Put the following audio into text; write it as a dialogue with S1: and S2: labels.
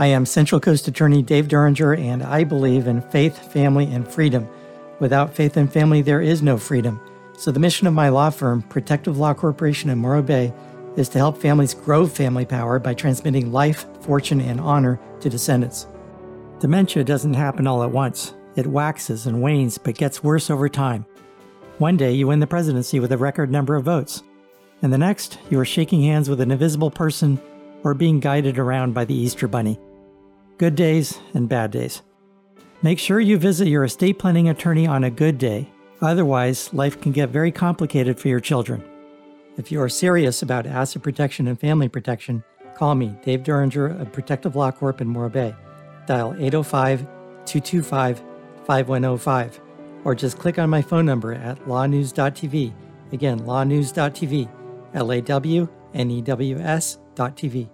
S1: I am Central Coast Attorney Dave Duringer, and I believe in faith, family, and freedom. Without faith and family, there is no freedom. So, the mission of my law firm, Protective Law Corporation in Morro Bay, is to help families grow family power by transmitting life, fortune, and honor to descendants. Dementia doesn't happen all at once. It waxes and wanes, but gets worse over time. One day, you win the presidency with a record number of votes, and the next, you are shaking hands with an invisible person or being guided around by the Easter Bunny. Good days and bad days. Make sure you visit your estate planning attorney on a good day. Otherwise, life can get very complicated for your children. If you are serious about asset protection and family protection, call me, Dave Duringer of Protective Law Corp in Morro Bay. Dial 805 225 5105 or just click on my phone number at lawnews.tv. Again, lawnews.tv, L A W N E W S.tv.